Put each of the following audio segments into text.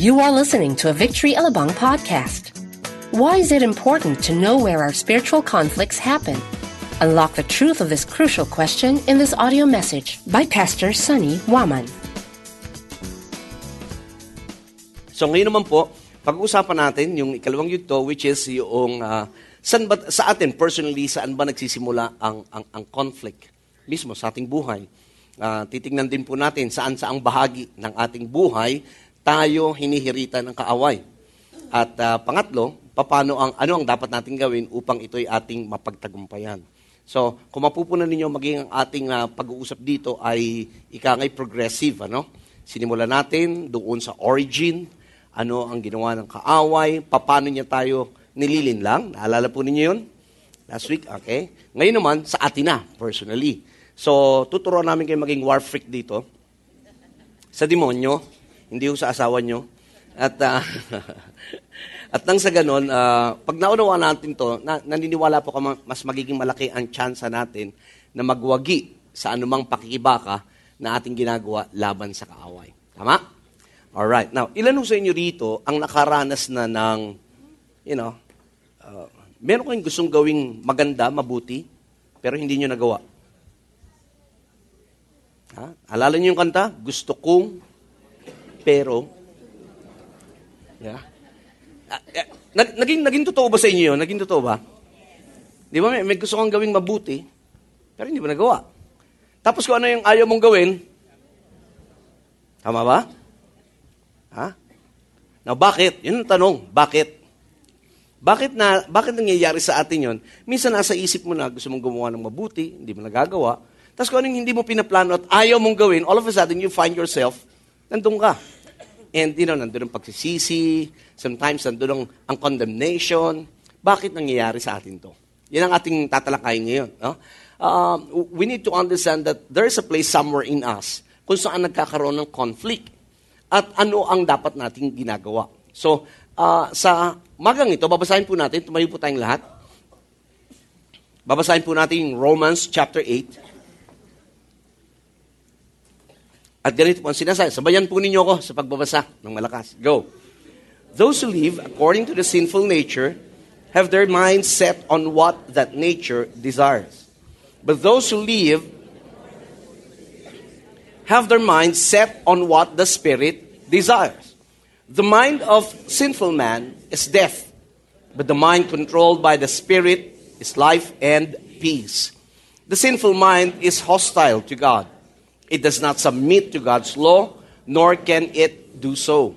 You are listening to a Victory Alabang podcast. Why is it important to know where our spiritual conflicts happen? Unlock the truth of this crucial question in this audio message by Pastor Sunny Waman. So ngayon naman po, pag-uusapan natin yung ikalawang yugto which is yung uh, saan ba, sa atin personally saan ba nagsisimula ang ang, ang conflict mismo sa ating buhay. Uh, titingnan din po natin saan sa ang bahagi ng ating buhay tayo hinihiritan ng kaaway. At uh, pangatlo, paano ang ano ang dapat nating gawin upang ito'y ating mapagtagumpayan. So, kung mapupunan ninyo maging ang ating uh, pag-uusap dito ay ikangay progressive, ano? Sinimula natin doon sa origin, ano ang ginawa ng kaaway, paano niya tayo nililin lang. Naalala po ninyo yun? Last week, okay? Ngayon naman, sa atin na, personally. So, tuturuan namin kayo maging war freak dito. Sa demonyo, hindi yung sa asawa nyo. At, uh, at nang sa ganun, uh, pag naunawa natin to, na, naniniwala po ka mas magiging malaki ang tsansa natin na magwagi sa anumang pakikibaka na ating ginagawa laban sa kaaway. Tama? Alright. Now, ilan sa inyo rito ang nakaranas na ng, you know, uh, meron kayong gustong gawing maganda, mabuti, pero hindi nyo nagawa? Ha? Alala niyo yung kanta? Gusto kong pero, yeah. Uh, naging, naging totoo ba sa inyo yun? Naging totoo ba? Di ba, may, may gusto kang gawing mabuti, pero hindi mo nagawa. Tapos kung ano yung ayaw mong gawin, tama ba? Ha? Now, bakit? Yun ang tanong, bakit? Bakit na bakit nangyayari sa atin 'yon? Minsan nasa isip mo na gusto mong gumawa ng mabuti, hindi mo nagagawa. Tapos kung anong hindi mo pinaplano at ayaw mong gawin, all of a sudden you find yourself nandun ka. And, you know, nandun ang pagsisisi, sometimes nandun ang, ang condemnation. Bakit nangyayari sa atin to? Yan ang ating tatalakayin ngayon. No? Uh, we need to understand that there is a place somewhere in us kung saan nagkakaroon ng conflict at ano ang dapat nating ginagawa. So, uh, sa magang ito, babasahin po natin, tumayo po tayong lahat. Babasahin po natin yung Romans chapter 8. At ganito po ang sinasabi. Sabayan po ninyo ako sa pagbabasa ng malakas. Go. Those who live according to the sinful nature have their minds set on what that nature desires. But those who live have their minds set on what the Spirit desires. The mind of sinful man is death, but the mind controlled by the Spirit is life and peace. The sinful mind is hostile to God. It does not submit to God's law, nor can it do so.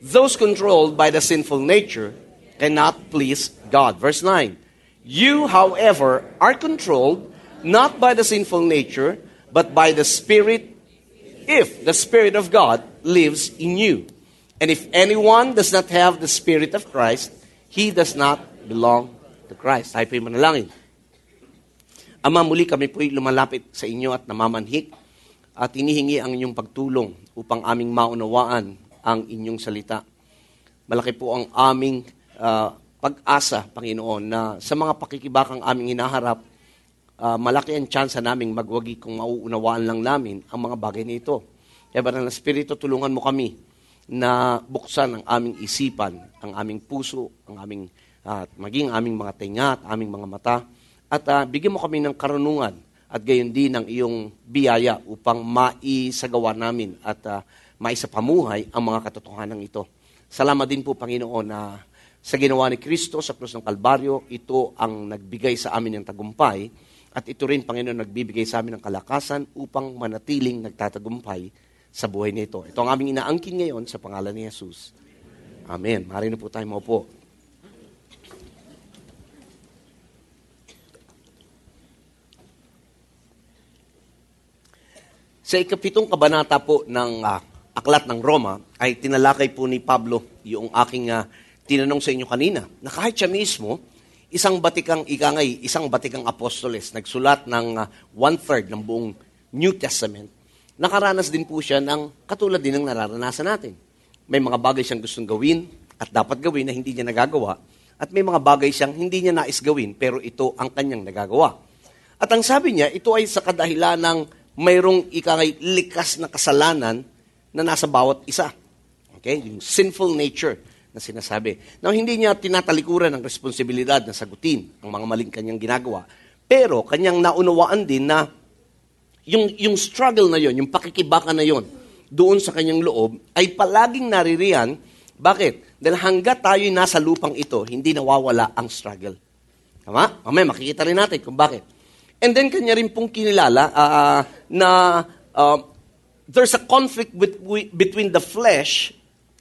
Those controlled by the sinful nature cannot please God. Verse 9 You, however, are controlled not by the sinful nature, but by the Spirit, if the Spirit of God lives in you. And if anyone does not have the Spirit of Christ, he does not belong to Christ. Tayo po'y manalangin. Ama, muli kami po'y lumalapit sa inyo at namamanhik at inihingi ang inyong pagtulong upang aming maunawaan ang inyong salita. Malaki po ang aming uh, pag-asa, Panginoon, na sa mga pakikibakang aming hinaharap, uh, malaki ang tsansa naming magwagi kung mauunawaan lang namin ang mga bagay nito. Kaya Banal na Espiritu, tulungan mo kami na buksan ang aming isipan, ang aming puso, ang aming, uh, maging aming mga tenga at aming mga mata, at uh, bigyan mo kami ng karunungan at gayon din ang iyong biyaya upang maisagawa namin at uh, maisapamuhay ang mga katotohanan ito. Salamat din po, Panginoon, na sa ginawa ni Kristo sa krus ng Kalbaryo, ito ang nagbigay sa amin ng tagumpay at ito rin, Panginoon, nagbibigay sa amin ng kalakasan upang manatiling nagtatagumpay sa buhay nito. Ito ang aming inaangkin ngayon sa pangalan ni Jesus. Amen. Marin na po tayo maupo. Sa ikapitong kabanata po ng uh, Aklat ng Roma, ay tinalakay po ni Pablo yung aking uh, tinanong sa inyo kanina, na kahit siya mismo, isang batikang ikangay, isang batikang apostoles, nagsulat ng uh, one-third ng buong New Testament, nakaranas din po siya ng katulad din ng nararanasan natin. May mga bagay siyang gustong gawin at dapat gawin na hindi niya nagagawa, at may mga bagay siyang hindi niya nais gawin, pero ito ang kanyang nagagawa. At ang sabi niya, ito ay sa kadahilan ng mayroong ikangay likas na kasalanan na nasa bawat isa. Okay? Yung sinful nature na sinasabi. Now, hindi niya tinatalikuran ang responsibilidad na sagutin ang mga maling kanyang ginagawa. Pero, kanyang naunawaan din na yung, yung struggle na yon, yung pakikibaka na yon, doon sa kanyang loob, ay palaging naririyan. Bakit? Dahil hanggat tayo nasa lupang ito, hindi nawawala ang struggle. Tama? Mamaya makikita rin natin kung bakit. And then, kanya rin pong kinilala uh, na uh, there's a conflict with, between the flesh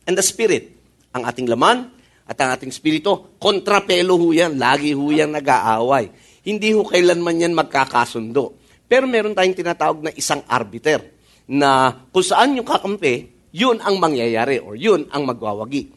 and the spirit. Ang ating laman at ang ating spirito, kontrapelo ho yan. Lagi ho yan nag-aaway. Hindi ho kailanman yan magkakasundo. Pero meron tayong tinatawag na isang arbiter na kung saan yung kakampi, yun ang mangyayari or yun ang magwawagi.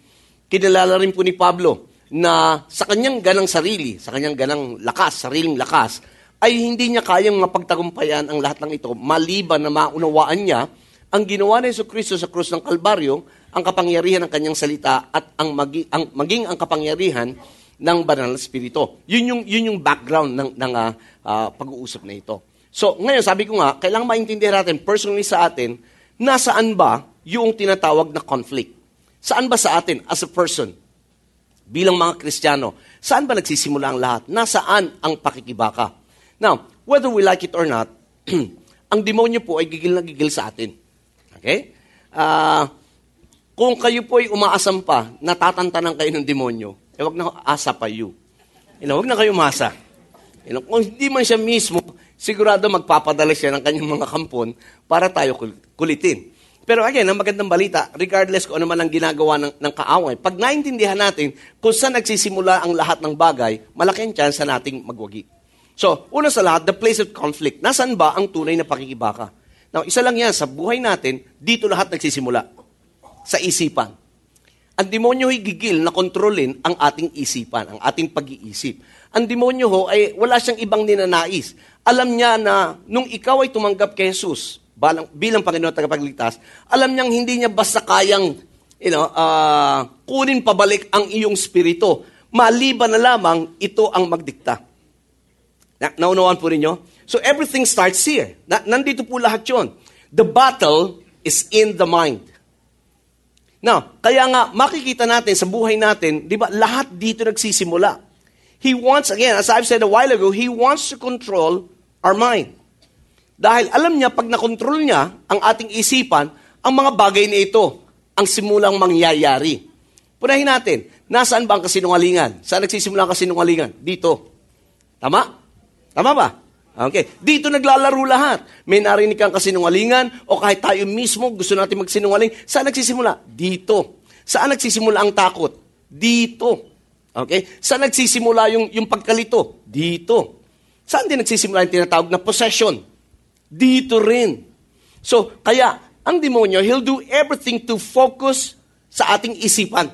Kinalala rin po ni Pablo na sa kanyang ganang sarili, sa kanyang ganang lakas, sariling lakas, ay hindi niya kayang mapagtagumpayan ang lahat ng ito maliban na maunawaan niya ang ginawa ni Yesu Kristo sa krus ng Kalbaryo, ang kapangyarihan ng kanyang salita at ang, magi, ang maging ang kapangyarihan ng banal na spirito. Yun yung, yun yung background ng, ng uh, pag-uusap na ito. So, ngayon, sabi ko nga, kailangan maintindihan natin, personally sa atin, nasaan ba yung tinatawag na conflict? Saan ba sa atin, as a person, bilang mga Kristiyano, saan ba nagsisimula ang lahat? Nasaan ang pakikibaka? Now, whether we like it or not, ang demonyo po ay gigil na gigil sa atin. Okay? Uh, kung kayo po ay umaasam pa, natatantanan kayo ng demonyo, eh wag na asa pa you. You know, wag na kayo umasa. You kung hindi man siya mismo, sigurado magpapadala siya ng kanyang mga kampon para tayo kulitin. Pero again, ang magandang balita, regardless kung ano man ang ginagawa ng, ng kaaway, pag naintindihan natin kung saan nagsisimula ang lahat ng bagay, malaki ang chance nating magwagi. So, una sa lahat, the place of conflict. Nasaan ba ang tunay na pakikibaka? Now, isa lang yan, sa buhay natin, dito lahat nagsisimula. Sa isipan. Ang demonyo ay gigil na kontrolin ang ating isipan, ang ating pag-iisip. Ang demonyo ho ay wala siyang ibang ninanais. Alam niya na nung ikaw ay tumanggap kay Jesus balang, bilang Panginoon at tagapagligtas, alam niyang hindi niya basta kayang you know, uh, kunin pabalik ang iyong spirito. Maliban na lamang ito ang magdikta. Na, naunawaan po ninyo? So everything starts here. Na, nandito po lahat yon. The battle is in the mind. Now, kaya nga makikita natin sa buhay natin, di ba, lahat dito nagsisimula. He wants, again, as I've said a while ago, He wants to control our mind. Dahil alam niya, pag nakontrol niya ang ating isipan, ang mga bagay na ito, ang simulang mangyayari. Punahin natin, nasaan ba ang kasinungalingan? Saan nagsisimula ang kasinungalingan? Dito. Tama? Tama ba? Okay. Dito naglalaro lahat. May narinig kang kasinungalingan o kahit tayo mismo gusto natin magsinungaling. Saan nagsisimula? Dito. Saan nagsisimula ang takot? Dito. Okay? Saan nagsisimula yung, yung pagkalito? Dito. Saan din nagsisimula yung tinatawag na possession? Dito rin. So, kaya, ang demonyo, he'll do everything to focus sa ating isipan.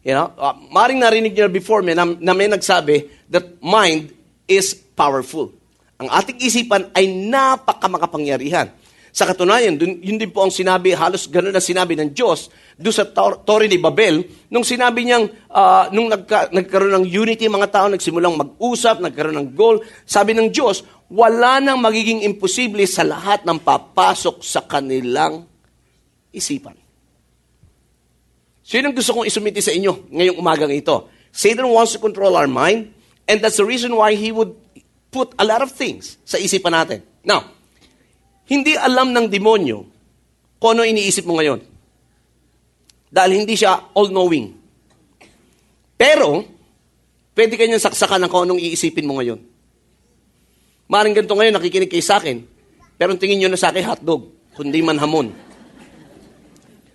You know, uh, maring narinig niyo before me na, na may nagsabi that mind is powerful. Ang ating isipan ay napakamakapangyarihan. Sa katunayan, dun, yun din po ang sinabi, halos ganun na sinabi ng Diyos doon sa tor- Torre ni Babel, nung sinabi niyang, uh, nung nagka, nagkaroon ng unity, mga tao nagsimulang mag-usap, nagkaroon ng goal, sabi ng Diyos, wala nang magiging imposible sa lahat ng papasok sa kanilang isipan. Ang gusto kong isumiti sa inyo ngayong umagang ito. Satan wants to control our mind, and that's the reason why he would put a lot of things sa isipan natin. Now, hindi alam ng demonyo kung ano iniisip mo ngayon. Dahil hindi siya all-knowing. Pero, pwede kanyang saksakan ng kung anong iisipin mo ngayon. Maring ganito ngayon, nakikinig kayo sa akin, pero tingin nyo na sa akin hotdog, kundi man hamon.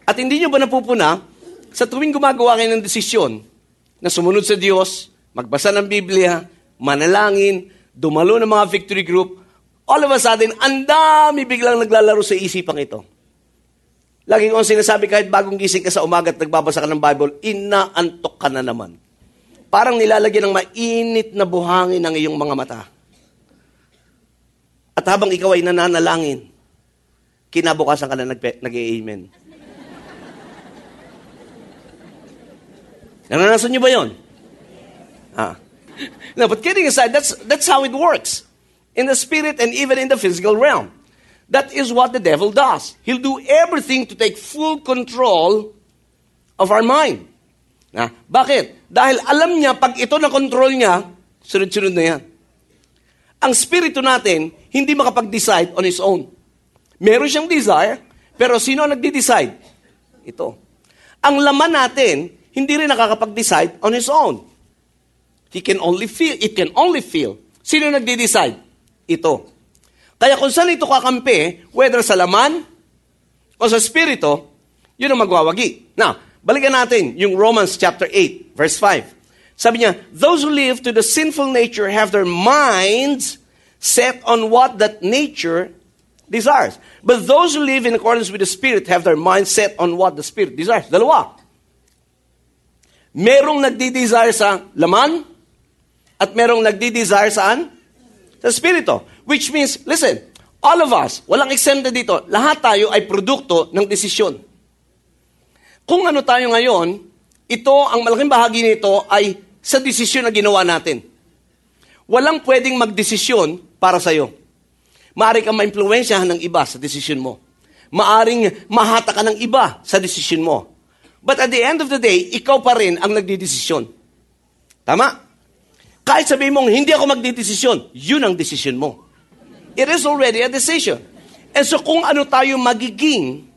At hindi nyo ba napupuna, sa tuwing gumagawa kayo ng desisyon na sumunod sa Diyos, magbasa ng Biblia, manalangin, dumalo ng mga victory group, all of a sudden, ang dami biglang naglalaro sa isipang ito. Lagi ko ang sinasabi kahit bagong gising ka sa umaga at nagbabasa ka ng Bible, inaantok ka na naman. Parang nilalagyan ng mainit na buhangin ang iyong mga mata. At habang ikaw ay nananalangin, kinabukasan ka na nag-amen. Naranasan niyo ba yon? Ah. No, but kidding aside, that's, that's how it works. In the spirit and even in the physical realm. That is what the devil does. He'll do everything to take full control of our mind. Na, bakit? Dahil alam niya, pag ito na control niya, sunod-sunod na yan. Ang spirito natin, hindi makapag-decide on his own. Meron siyang desire, pero sino ang nagde-decide? Ito. Ang laman natin, hindi rin nakakapag-decide on his own. He can only feel, it can only feel. Sino nagde-decide? Ito. Kaya kung saan ito kakampi, whether sa laman o sa spirito, yun ang magwawagi. Now, balikan natin yung Romans chapter 8, verse 5. Sabi niya, those who live to the sinful nature have their minds set on what that nature desires. But those who live in accordance with the Spirit have their minds set on what the Spirit desires. Dalawa. Merong nagdi-desire sa laman at merong nagdi-desire saan? Sa Spirito. Which means, listen, all of us, walang exempted dito, lahat tayo ay produkto ng desisyon. Kung ano tayo ngayon, ito, ang malaking bahagi nito ay sa desisyon na ginawa natin. Walang pwedeng magdesisyon para sa'yo. Maaari kang ma-impluensyahan ng iba sa desisyon mo. Maaring mahata ka ng iba sa desisyon mo. But at the end of the day, ikaw pa rin ang nagdidesisyon. Tama? Kahit sabihin mong, hindi ako magdidesisyon, yun ang desisyon mo. It is already a decision. And so kung ano tayo magiging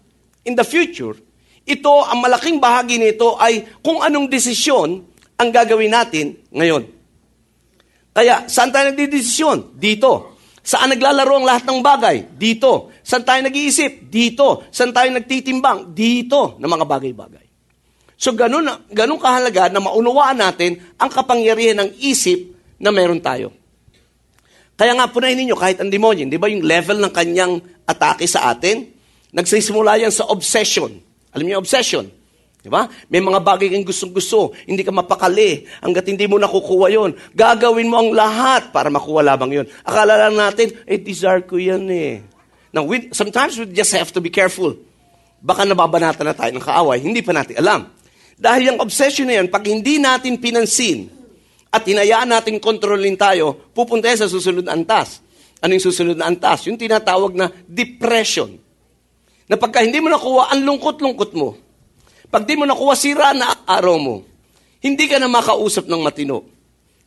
in the future, ito, ang malaking bahagi nito ay kung anong desisyon ang gagawin natin ngayon. Kaya, saan tayo nagdidesisyon? Dito. Saan naglalaro ang lahat ng bagay? Dito. Saan tayo nag-iisip? Dito. Saan tayo nagtitimbang? Dito ng mga bagay-bagay. So ganun, ganun kahalaga na maunawaan natin ang kapangyarihan ng isip na meron tayo. Kaya nga, punayin ninyo, kahit ang demonyo, di ba yung level ng kanyang atake sa atin? Nagsisimula yan sa obsession. Alam niyo, obsession. Di ba? May mga bagay kang gustong-gusto, hindi ka mapakali, hanggat hindi mo nakukuha yon. Gagawin mo ang lahat para makuha lamang yon. Akala lang natin, eh, desire ko yan eh. Now, we, sometimes we just have to be careful. Baka nababanatan na tayo ng kaaway, hindi pa natin alam. Dahil yung obsession na yan, pag hindi natin pinansin at hinayaan natin kontrolin tayo, pupunta sa susunod na antas. Ano yung susunod na antas? Yung tinatawag na depression. Na pagka hindi mo nakuha, ang lungkot-lungkot mo. Pag di mo nakuha, sira na araw mo. Hindi ka na makausap ng matino.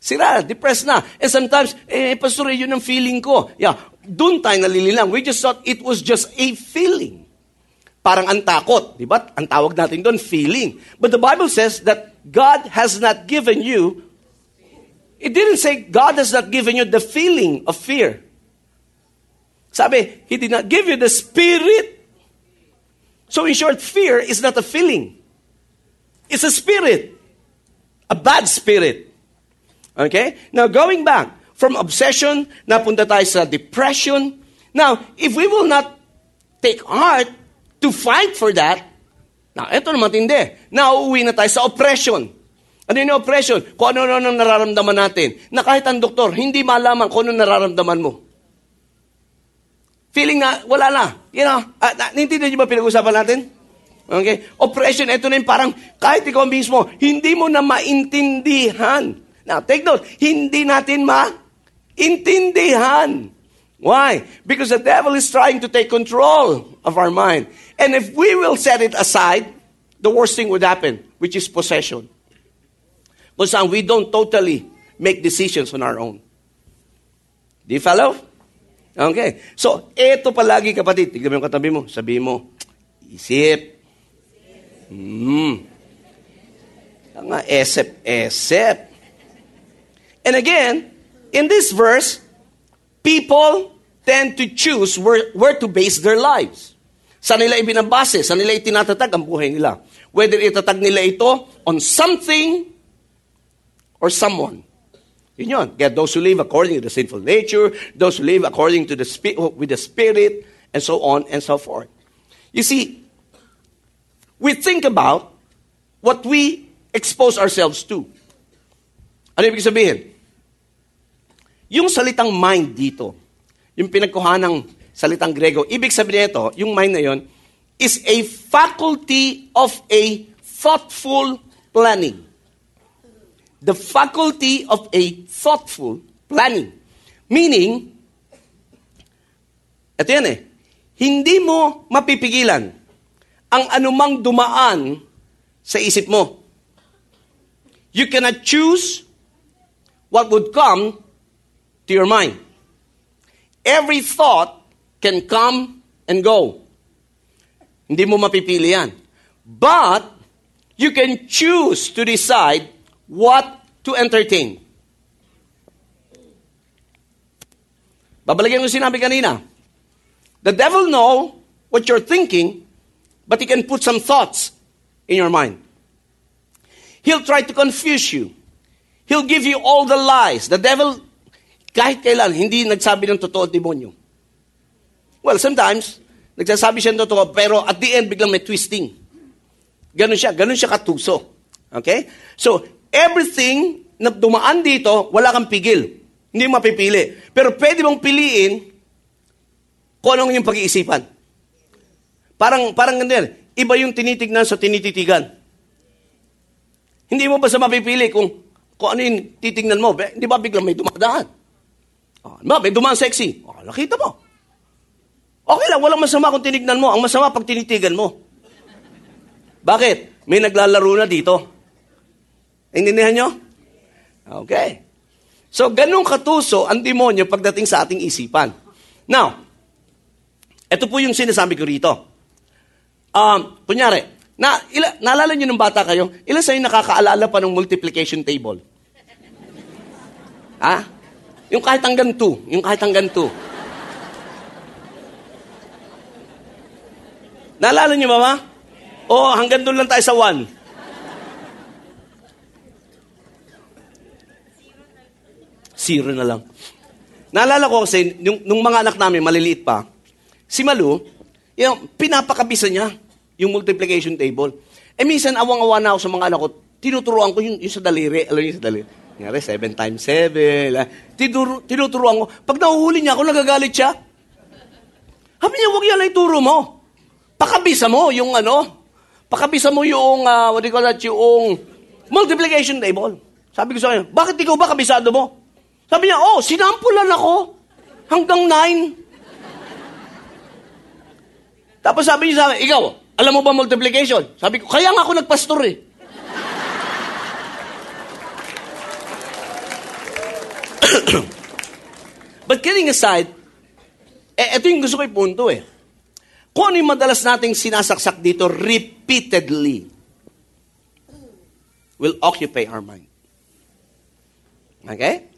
Sira, depressed na. And sometimes, eh, pastor, yun ang feeling ko. Yeah, doon tayo nalililang. We just thought it was just a feeling. Parang ang takot, di ba? Ang tawag natin doon, feeling. But the Bible says that God has not given you, it didn't say God has not given you the feeling of fear. Sabi, He did not give you the spirit. So in short, fear is not a feeling. It's a spirit. A bad spirit. Okay? Now, going back from obsession, napunta tayo sa depression. Now, if we will not take heart to fight for that, now, ito naman tindi. Nauuwi na tayo sa oppression. Ano yung oppression? Kung ano-ano ang nararamdaman natin. Na kahit ang doktor, hindi malaman kung ano nararamdaman mo. Feeling na, wala na. You know, uh, nintindihan niyo ba pinag-usapan natin? Okay? Oppression, ito na yung parang, kahit ikaw mismo, hindi mo na maintindihan. Now, take note, hindi natin maintindihan. Why? Because the devil is trying to take control of our mind. And if we will set it aside, the worst thing would happen, which is possession. Kung saan we don't totally make decisions on our own. You follow? Okay. So, eto palagi kapatid. Tignan mo yung katabi mo. Sabi mo, isip. Hmm. Nga, esep, esep. And again, in this verse, people tend to choose where, where to base their lives. Sa nila ibinabase, sa nila itinatatag ang buhay nila. Whether itatag nila ito on something or someone. Yun yun. Get those who live according to the sinful nature, those who live according to the with the spirit, and so on and so forth. You see, we think about what we expose ourselves to. Ano ibig sabihin? Yung salitang mind dito, yung pinagkuha ng salitang Grego, ibig sabihin nito, yung mind na yon, is a faculty of a thoughtful planning the faculty of a thoughtful planning. Meaning, ito yan eh, Hindi mo mapipigilan ang anumang dumaan sa isip mo. You cannot choose what would come to your mind. Every thought can come and go. Hindi mo mapipili yan. But, you can choose to decide what to entertain. Babalikan ko sinabi kanina. The devil know what you're thinking, but he can put some thoughts in your mind. He'll try to confuse you. He'll give you all the lies. The devil, kahit kailan, hindi nagsabi ng totoo demonyo. Well, sometimes, nagsasabi siya ng totoo, pero at the end, biglang may twisting. Ganon siya, ganon siya katuso. Okay? So, everything na dumaan dito, wala kang pigil. Hindi mapipili. Pero pwede mong piliin kung anong yung pag-iisipan. Parang, parang ganun. Iba yung tinitignan sa tinititigan. Hindi mo basta mapipili kung, kung ano yung titignan mo. Di ba biglang may dumadaan? Oh, may dumaan sexy. Oh, nakita mo. Okay lang, walang masama kung tinignan mo. Ang masama pag tinitigan mo. Bakit? May naglalaro na dito. Intindihan nyo? Okay. So, ganun katuso ang demonyo pagdating sa ating isipan. Now, ito po yung sinasabi ko rito. Um, kunyari, na, ila, naalala nyo nung bata kayo, ilan sa'yo nakakaalala pa ng multiplication table? Ha? Yung kahit hanggang 2. Yung kahit hanggang 2. Naalala nyo, mama? Oo, hanggang doon lang tayo sa 1. Zero na lang. Naalala ko kasi, nung, nung mga anak namin, maliliit pa, si Malu, yung, pinapakabisa niya yung multiplication table. Eh minsan, awang-awa na ako sa mga anak ko, tinuturuan ko yung, yung sa daliri. Alam niyo sa daliri? Ngari, 7 times 7. Tinuro, tinuturuan ko. Pag nahuhuli niya ako, nagagalit siya. Sabi niya, huwag yan ay turo mo. Pakabisa mo yung ano, pakabisa mo yung, uh, what do you call that, yung multiplication table. Sabi ko sa kanya, bakit ikaw ba kabisado mo? Sabi niya, oh, sinampulan ako hanggang nine. Tapos sabi niya sa akin, ikaw, alam mo ba multiplication? Sabi ko, kaya nga ako nagpastor eh. But kidding aside, eh, ito yung gusto ko punto eh. Kung ano madalas nating sinasaksak dito repeatedly will occupy our mind. Okay?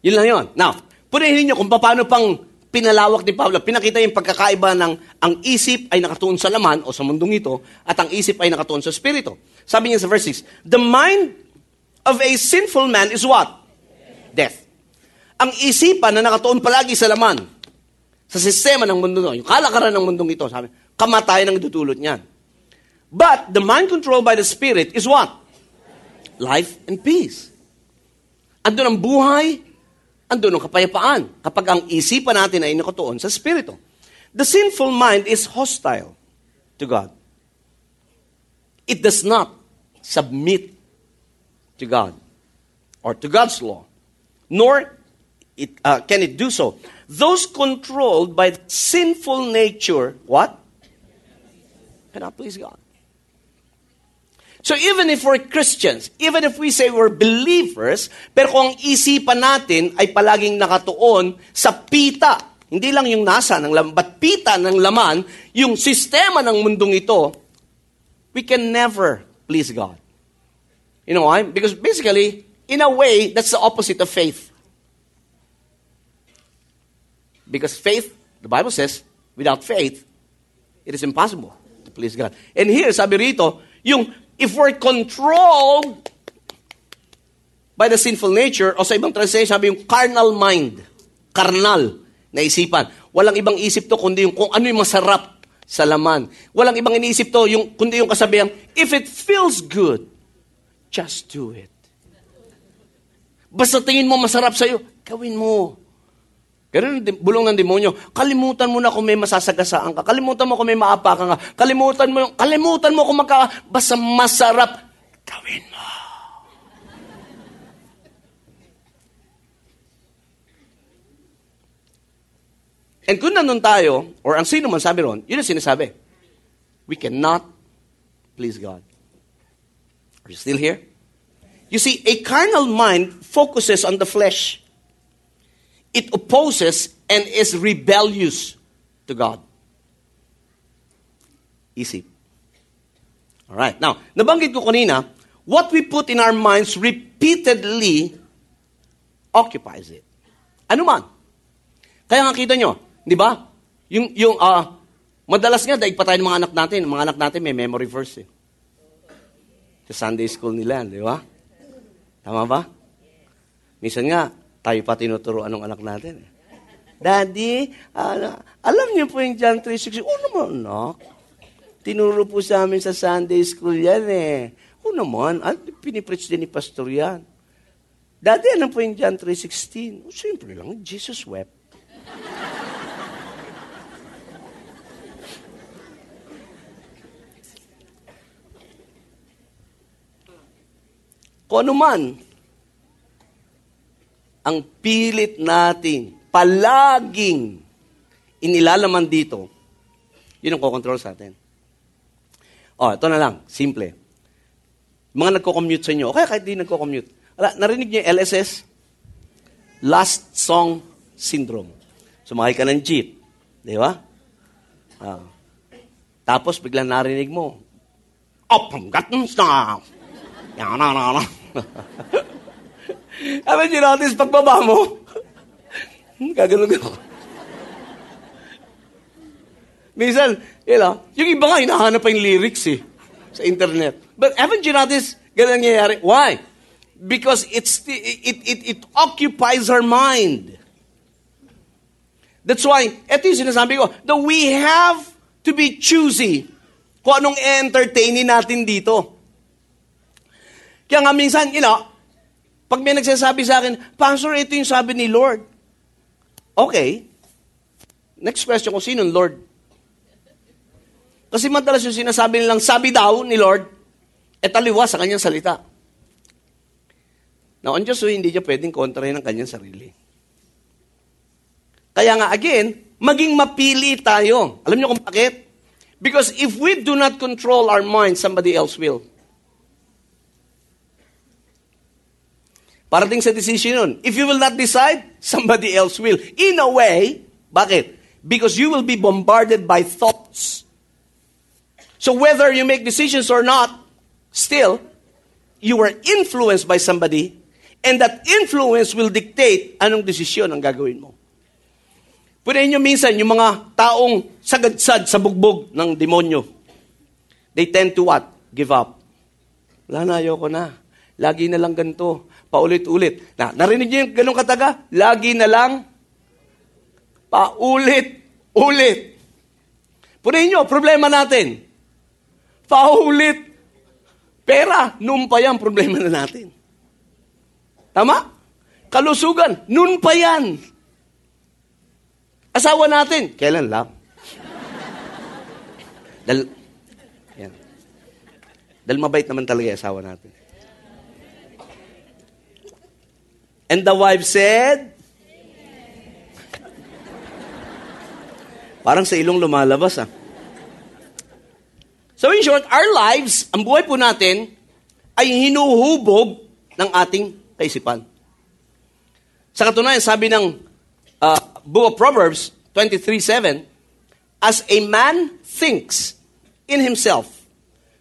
Yun lang yun. Now, punihin niyo kung paano pang pinalawak ni Pablo. Pinakita yung pagkakaiba ng ang isip ay nakatuon sa laman o sa mundong ito at ang isip ay nakatuon sa spirito. Sabi niya sa verse 6, The mind of a sinful man is what? Death. Ang isipan na nakatuon palagi sa laman, sa sistema ng mundo ito, yung kalakaran ng mundong ito, sabi, kamatayan ang dutulot niyan. But the mind controlled by the Spirit is what? Life and peace. Andun ang buhay andun ang kapayapaan kapag ang isipan natin ay nakatuon sa Espiritu. The sinful mind is hostile to God. It does not submit to God or to God's law, nor it, uh, can it do so. Those controlled by sinful nature, what? Cannot please God. So even if we're Christians, even if we say we're believers, pero kung isipan natin ay palaging nakatuon sa pita, hindi lang yung nasa ng laman, but pita ng laman, yung sistema ng mundong ito, we can never please God. You know why? Because basically, in a way, that's the opposite of faith. Because faith, the Bible says, without faith, it is impossible to please God. And here, sabi rito, yung if we're controlled by the sinful nature, o sa ibang translation, sabi yung carnal mind, carnal na isipan. Walang ibang isip to kundi yung kung ano yung masarap sa laman. Walang ibang iniisip to yung, kundi yung kasabihan, if it feels good, just do it. Basta tingin mo masarap sa'yo, gawin mo. Ganun bulong ng demonyo. Kalimutan mo na kung may masasagasaan ka. Kalimutan mo kung may maapakan ka. Kalimutan mo, kalimutan mo kung magka, basta masarap. Gawin mo. And kung nandun tayo, or ang sino man sabi ron, yun ang sinasabi. We cannot please God. Are you still here? You see, a carnal mind focuses on the flesh. It opposes and is rebellious to God. Easy. All right. Now, nabanggit ko kanina, what we put in our minds repeatedly occupies it. Ano man. Kaya nga kita nyo, di ba? Yung, yung, uh, madalas nga, daig pa tayo ng mga anak natin. Mga anak natin may memory verse eh. Sa Sunday school nila, di ba? Tama ba? Minsan nga, tayo pa tinuturoan ng anak natin. Daddy, uh, alam niyo po yung John 3.16? Oo naman, anak. Tinuro po sa amin sa Sunday school yan eh. Oo naman, at pinipreach din ni Pastor yan. Daddy, alam po yung John 3.16? Oh, simple lang, Jesus wept. Kung ano man, ang pilit natin, palaging inilalaman dito, yun ang kokontrol sa atin. Oh, ito na lang, simple. Mga nagko-commute sa inyo, okay, kahit di nagko-commute. Ala, narinig niyo yung LSS? Last Song Syndrome. Sumakay ka ng jeep. Di ba? Ah. Tapos biglang narinig mo, Up from Gatton Star. Yan na na na. Haven't you noticed pagbaba mo? Gaganon ko. Minsan, you know, yung iba nga, hinahanap pa yung lyrics eh, sa internet. But haven't you noticed, ganun nangyayari? Why? Because it's, it, it, it occupies our mind. That's why, ito yung sinasabi ko, that we have to be choosy kung anong entertainin natin dito. Kaya nga minsan, you know, pag may nagsasabi sa akin, Pastor, ito yung sabi ni Lord. Okay. Next question ko, sino Lord? Kasi madalas yung sinasabi nilang, sabi daw ni Lord, e taliwa sa kanyang salita. Now, on Diyos, hindi niya pwedeng kontrahin ang kanyang sarili. Kaya nga, again, maging mapili tayo. Alam niyo kung bakit? Because if we do not control our mind, somebody else will. Parating sa decision yun. If you will not decide, somebody else will. In a way, bakit? Because you will be bombarded by thoughts. So whether you make decisions or not, still, you are influenced by somebody, and that influence will dictate anong desisyon ang gagawin mo. Pwede nyo minsan, yung mga taong sagadsad sa bugbog ng demonyo, they tend to what? Give up. Wala na, ayoko na. Lagi na lang ganito. Paulit-ulit. Na, narinig niyo yung ganong kataga? Lagi na lang paulit-ulit. Punin nyo, problema natin. Paulit. Pera, noon pa yan, problema na natin. Tama? Kalusugan, noon pa yan. Asawa natin, kailan lang? Dal, yan. Dahil mabait naman talaga yung asawa natin. And the wife said, Parang sa ilong lumalabas ah. So in short, our lives, ang buhay po natin, ay hinuhubog ng ating kaisipan. Sa katunayan, sabi ng uh, Book of Proverbs 23.7, As a man thinks in himself,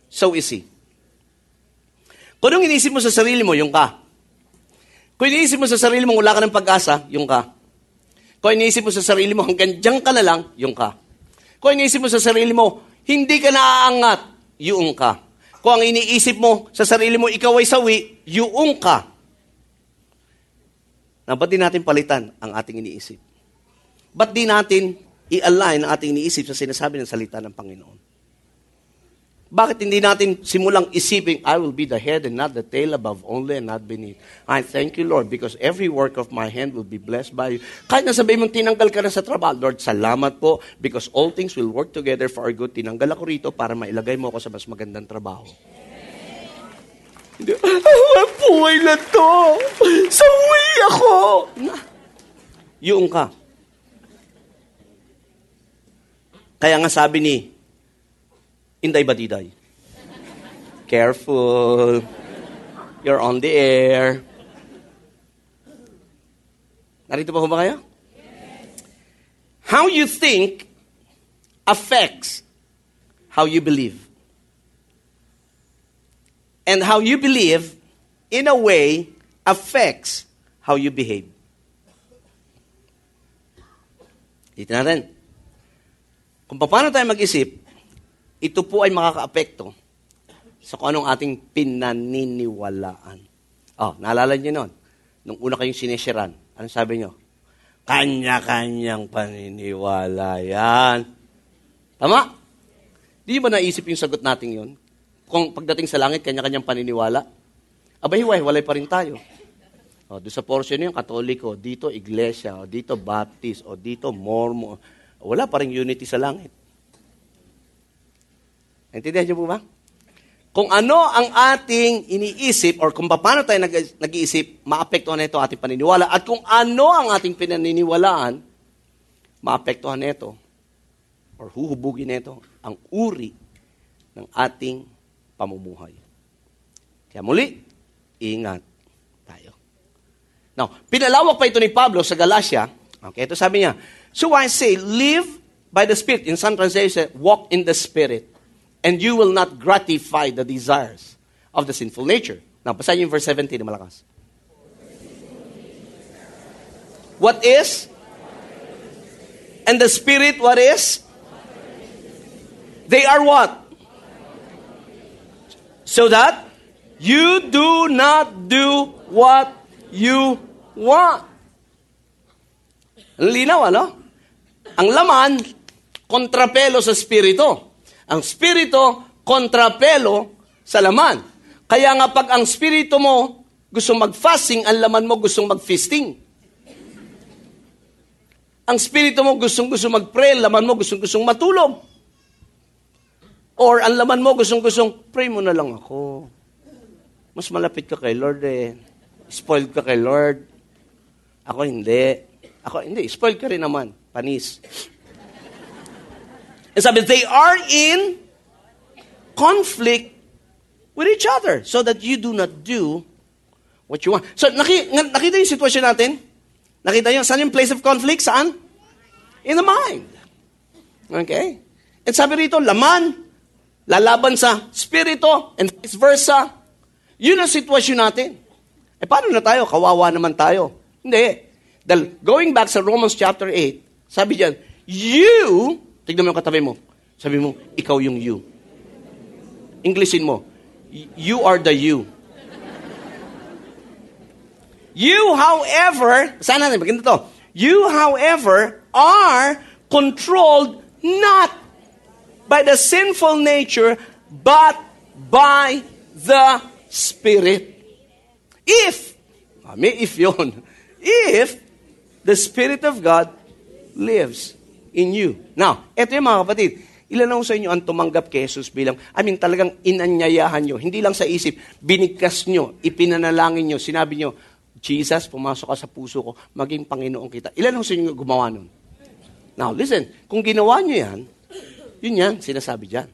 so is he. Kung anong inisip mo sa sarili mo, yung ka. Kung iniisip mo sa sarili mo, wala ka ng pag-asa, yung ka. Kung iniisip mo sa sarili mo, hanggang dyan ka na lang, yung ka. Kung iniisip mo sa sarili mo, hindi ka naaangat, yung ka. Kung ang iniisip mo sa sarili mo, ikaw ay sawi, yung ka. Na ba't di natin palitan ang ating iniisip? Ba't di natin i-align ang ating iniisip sa sinasabi ng salita ng Panginoon? Bakit hindi natin simulang isipin, I will be the head and not the tail, above only and not beneath. I thank you, Lord, because every work of my hand will be blessed by you. Kahit na sabihin mong tinanggal ka na sa trabaho, Lord, salamat po, because all things will work together for our good. Tinanggal ako rito para mailagay mo ako sa mas magandang trabaho. Hindi, ah, buhay na to. Sawi ako. Na, yung ka. Kaya nga sabi ni Inday Badiday, Careful. You're on the air. Narito pa ba kayo? How you think affects how you believe. And how you believe, in a way, affects how you behave. Dito natin. Kung paano tayo mag-isip, ito po ay makaka-apekto sa kung anong ating pinaniniwalaan. Oh, naalala niyo noon, nung una kayong sinesheran, anong sabi niyo? Kanya-kanyang paniniwala yan. Tama? Di ba naisip yung sagot natin yun? Kung pagdating sa langit, kanya-kanyang paniniwala? Abay, hiway, walay pa rin tayo. O, doon sa portion yung katoliko, dito iglesia, o dito baptist, o dito mormon. Wala pa rin unity sa langit. Intindihan niyo po ba? Kung ano ang ating iniisip or kung paano tayo nag- nag-iisip, maapektuhan nito ating paniniwala. At kung ano ang ating pinaniniwalaan, maapektuhan nito or huhubugin nito ang uri ng ating pamumuhay. Kaya muli, ingat tayo. Now, pinalawak pa ito ni Pablo sa Galatia. Okay, ito sabi niya, So I say, live by the Spirit. In some translation, walk in the Spirit and you will not gratify the desires of the sinful nature. Now, basahin yung verse 17 na malakas. What is? And the Spirit, what is? They are what? So that you do not do what you want. Linaw, ano? Ang laman, kontrapelo sa spirito. Ang spirito, kontrapelo sa laman. Kaya nga pag ang spirito mo gusto mag-fasting, ang laman mo gustong mag-feasting. Ang spirito mo gustong gusto mag-pray, laman mo gustong gustong matulog. Or ang laman mo gustong gustong, pray mo na lang ako. Mas malapit ka kay Lord eh. Spoiled ka kay Lord. Ako hindi. Ako hindi. Spoiled ka rin naman. Panis. And sabi, they are in conflict with each other so that you do not do what you want. So, naki, nakita yung sitwasyon natin? Nakita yung, saan yung place of conflict? Saan? In the mind. Okay? And sabi rito, laman, lalaban sa spirito, and vice versa. Yun ang sitwasyon natin. Eh, paano na tayo? Kawawa naman tayo. Hindi. Dahil, going back sa Romans chapter 8, sabi diyan, you Tignan mo yung katabi mo. Sabi mo, ikaw yung you. Englishin mo, you are the you. You, however, sana natin, maganda to. You, however, are controlled not by the sinful nature, but by the Spirit. If, ah, may if yon, if the Spirit of God lives in you. Now, eto yung mga kapatid. Ilan ako sa inyo ang tumanggap kay Jesus bilang, I mean, talagang inanyayahan nyo. Hindi lang sa isip, binigkas nyo, ipinanalangin nyo, sinabi nyo, Jesus, pumasok ka sa puso ko, maging Panginoon kita. Ilan ako sa inyo gumawa nun? Now, listen, kung ginawa nyo yan, yun yan, sinasabi dyan.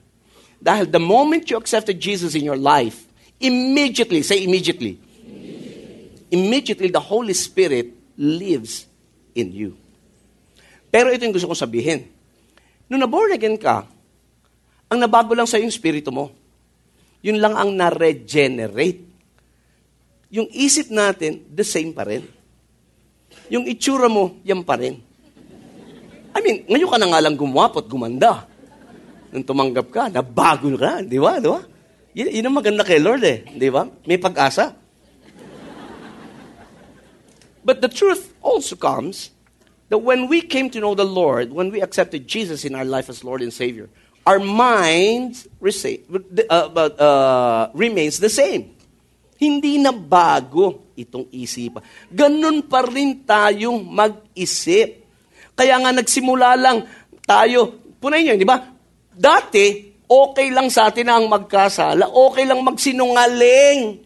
Dahil the moment you accepted Jesus in your life, immediately, say immediately, immediately, immediately the Holy Spirit lives in you. Pero ito yung gusto kong sabihin. Nung na-born again ka, ang nabago lang sa yung spirito mo. Yun lang ang na-regenerate. Yung isip natin, the same pa rin. Yung itsura mo, yan pa rin. I mean, ngayon ka na nga lang gumwapo gumanda. Nung tumanggap ka, nabago ka, di ba? Di ba? Yun, yun ang maganda kay Lord eh, di ba? May pag-asa. But the truth also comes that when we came to know the Lord, when we accepted Jesus in our life as Lord and Savior, our minds uh, uh, remains the same. Hindi na bago itong isipan. Ganun pa rin tayong mag-isip. Kaya nga nagsimula lang tayo, punay niyo, di ba? Dati, okay lang sa atin ang magkasala, okay lang magsinungaling,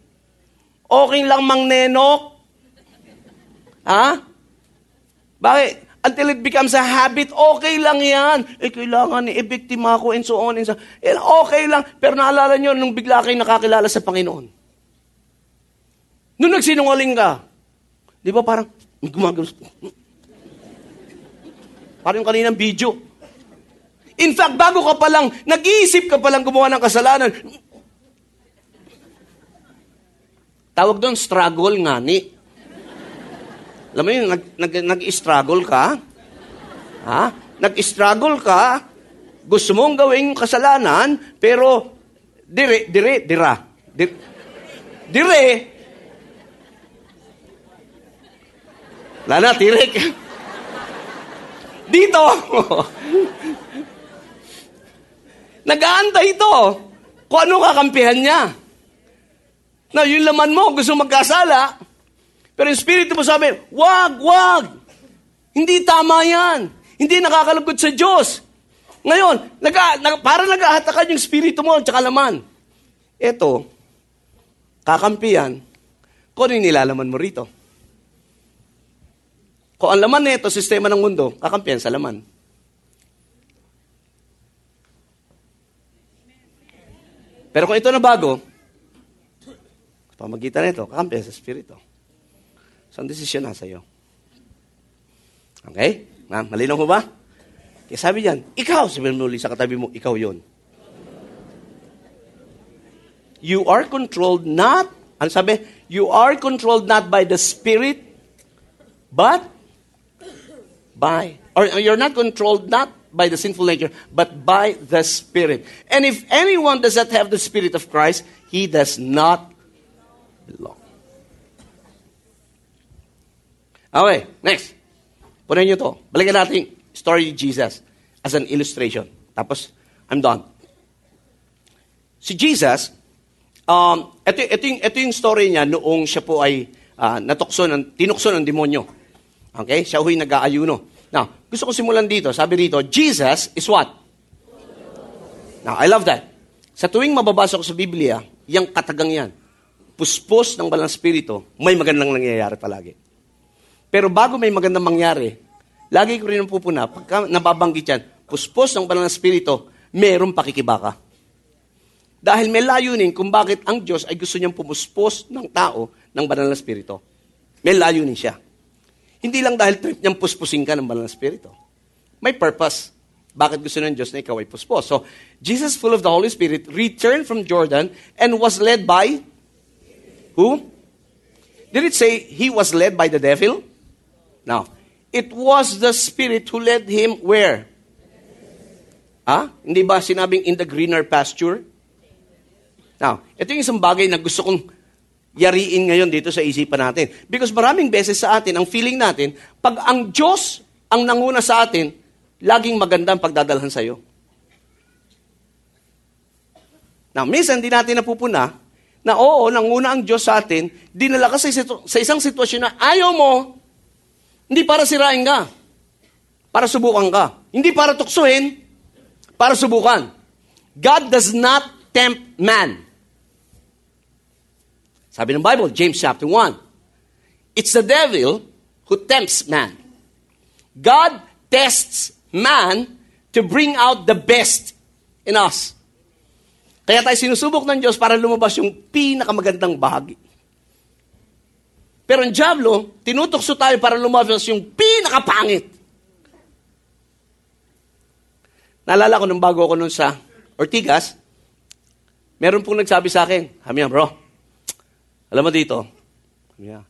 okay lang mangnenok. Ha? Bakit? until it becomes a habit, okay lang yan. Eh, kailangan eh, biktima ako and so on and so eh, Okay lang. Pero naalala nyo, nung bigla kayo nakakilala sa Panginoon. Nung nagsinungaling ka, di ba parang, may gumagano. Parang kaninang video. In fact, bago ka palang, nag-iisip ka palang gumawa ng kasalanan, tawag doon, struggle ngani. Alam mo yun, nag, nag, nag-struggle ka? Ha? Nag-struggle ka, gusto mong gawing kasalanan, pero dire, dire, dira. Dire, dire. Lana, tirik. Dito. Nag-aantay ito. Kung ano kakampihan niya. Na yung laman mo, gusto magkasala, pero yung Espiritu mo sabi, wag, wag. Hindi tama yan. Hindi nakakalugod sa Diyos. Ngayon, naga, nag, para nag-ahatakan yung Espiritu mo at laman. Ito, kakampiyan, kung ano yung nilalaman mo rito. Kung ang laman nito, sistema ng mundo, kakampiyan sa laman. Pero kung ito na bago, pamagitan nito, kakampiyan sa Espiritu. So, ang desisyon nasa iyo. Okay? Na, malinaw mo ba? Kaya sabi diyan, ikaw, sabi mo sa katabi mo, ikaw yon. You are controlled not, ano sabi? You are controlled not by the Spirit, but by, or you're not controlled not by the sinful nature, but by the Spirit. And if anyone does not have the Spirit of Christ, he does not belong. Okay, next. Punan nyo to. Balikan natin story Jesus as an illustration. Tapos, I'm done. Si Jesus, um, ito, ito, yung, ito yung story niya noong siya po ay uh, natukso, ng, tinukso ng demonyo. Okay? Siya huy nag-aayuno. Now, gusto ko simulan dito. Sabi dito, Jesus is what? Now, I love that. Sa tuwing mababasa ko sa Biblia, yung katagang yan, puspos ng balang spirito, may magandang nangyayari palagi. Pero bago may magandang mangyari, lagi ko rin pupuna, pagka nababanggit yan, puspos ng banal na spirito, merong pakikibaka. Dahil may layunin kung bakit ang Diyos ay gusto niyang pumuspos ng tao ng banal na spirito. May layunin siya. Hindi lang dahil trip niyang puspusin ka ng banal na spirito. May purpose. Bakit gusto ng Diyos na ikaw ay puspos? So, Jesus, full of the Holy Spirit, returned from Jordan and was led by who? Did it say he was led by the devil? Now, it was the Spirit who led him where? Ha? Hindi ba sinabing in the greener pasture? Now, ito yung isang bagay na gusto kong yariin ngayon dito sa isipan natin. Because maraming beses sa atin, ang feeling natin, pag ang Diyos ang nanguna sa atin, laging maganda ang pagdadalhan sa iyo. Now, minsan hindi natin napupuna na oo, nanguna ang Diyos sa atin, dinala ka sa, sa isang sitwasyon na ayaw mo, hindi para sirain ka. Para subukan ka. Hindi para tuksuhin, para subukan. God does not tempt man. Sabi ng Bible, James chapter 1. It's the devil who tempts man. God tests man to bring out the best in us. Kaya tayo sinusubok ng Diyos para lumabas yung pinakamagandang bahagi. Pero ang Diablo, tinutokso tayo para lumabas yung pinakapangit. Naalala ko nung bago ako nun sa Ortigas, meron pong nagsabi sa akin, Hamiya bro, alam mo dito, Hamiya,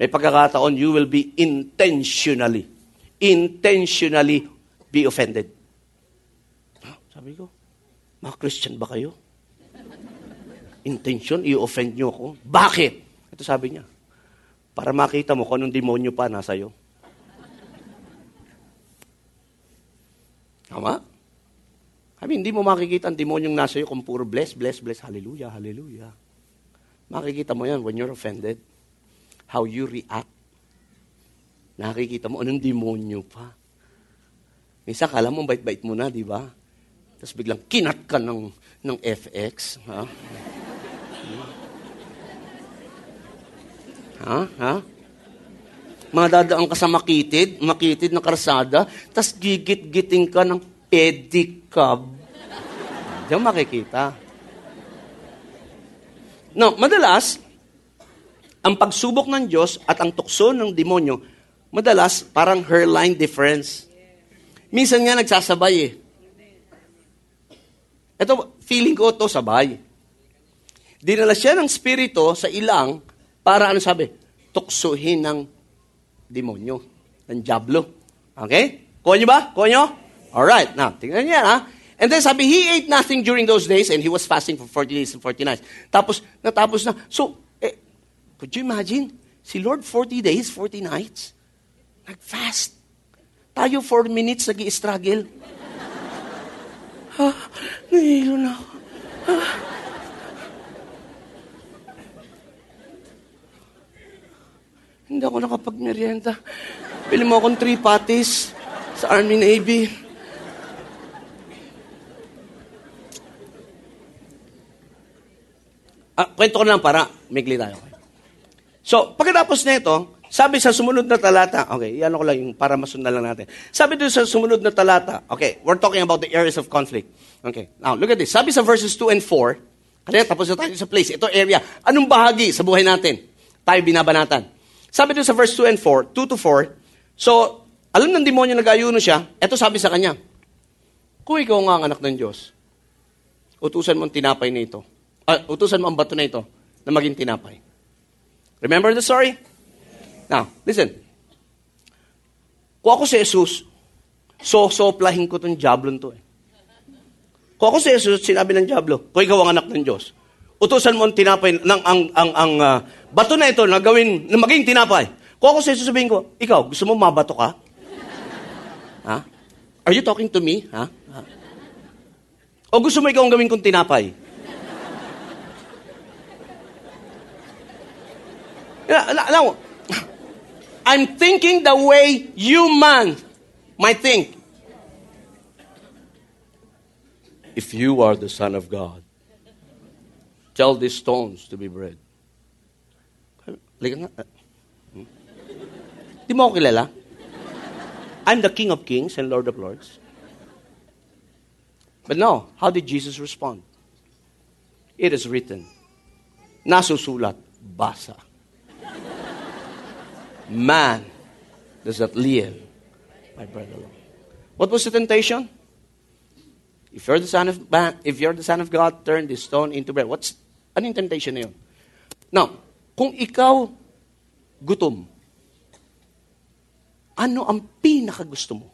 may pagkakataon you will be intentionally, intentionally be offended. Sabi ko, mga Christian ba kayo? Intention, i-offend nyo ako? Bakit? Ito sabi niya, para makita mo kung anong demonyo pa nasa iyo. Tama? Sabi, hindi mo makikita ang demonyong nasa iyo kung puro bless, bless, bless, hallelujah, hallelujah. Makikita mo yan when you're offended. How you react. Nakikita mo, anong demonyo pa. Minsan, kala mo, bait-bait mo na, di ba? Tapos biglang kinat ka ng, ng FX. Ha? Ha? Ha? Madadaan ka sa makitid, makitid na karsada, tas gigit-giting ka ng pedicab. Diyan makikita. No, madalas, ang pagsubok ng Diyos at ang tukso ng demonyo, madalas parang hairline difference. Minsan nga nagsasabay eh. Ito, feeling ko to sabay. Dinala siya ng spirito sa ilang para ano sabi? Tuksuhin ng demonyo, ng diablo. Okay? Kuha niyo ba? Kuha niyo? Alright. Now, tingnan niya ha. And then sabi, he ate nothing during those days and he was fasting for 40 days and 40 nights. Tapos, natapos na. So, eh, could you imagine? Si Lord 40 days, 40 nights, nag-fast. Tayo 4 minutes nag struggle Ha? Nahilo na ako. Ha? Hindi ako nakapag-merienda. Pili mo akong three patties sa Army Navy. Ah, kwento ko lang para migli tayo. So, pagkatapos na ito, sabi sa sumunod na talata, okay, yan ko lang yung para masundan lang natin. Sabi doon sa sumunod na talata, okay, we're talking about the areas of conflict. Okay, now look at this. Sabi sa verses 2 and 4, kaya tapos na tayo sa place, ito area, anong bahagi sa buhay natin? Tayo binabanatan. Sabi doon sa verse 2 and 4, 2 to 4, so, alam ng demonyo nag-ayuno siya, ito sabi sa kanya, kung ikaw nga ang anak ng Diyos, utusan mo ang tinapay na ito uh, utusan mo ang bato na ito na maging tinapay. Remember the story? Now, listen. Kung ako si Jesus, so-soplahin ko itong jablon to eh. Kung ako si Jesus, sinabi ng jablo, kung ikaw ang anak ng Diyos, utusan mo ang tinapay, ng, ang, ang, ang uh, bato na ito na gawin, na maging tinapay. Kung ako si Jesus, sabihin ko, ikaw, gusto mo mabato ka? Ha? Are you talking to me? Ha? ha? O gusto mo ikaw ang gawin kong tinapay? Now, I'm thinking the way you man might think. If you are the Son of God, tell these stones to be bread. Liga nga. Hmm? Di mo ako kilala? I'm the King of Kings and Lord of Lords. But no, how did Jesus respond? It is written. Nasusulat, basa. Man does not live by bread alone. What was the temptation? If you're the son of man, if you're the son of God, turn this stone into bread. What's an temptation na? Now, kung ikaw gutom, ano ang pinakagusto mo?